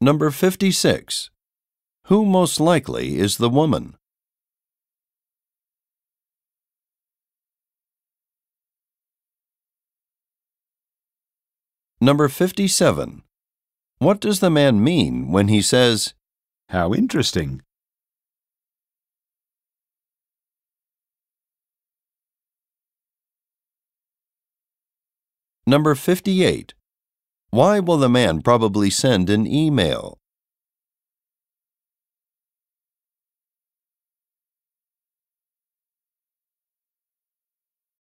Number 56. Who most likely is the woman? Number 57. What does the man mean when he says, How interesting. Number 58. Why will the man probably send an email?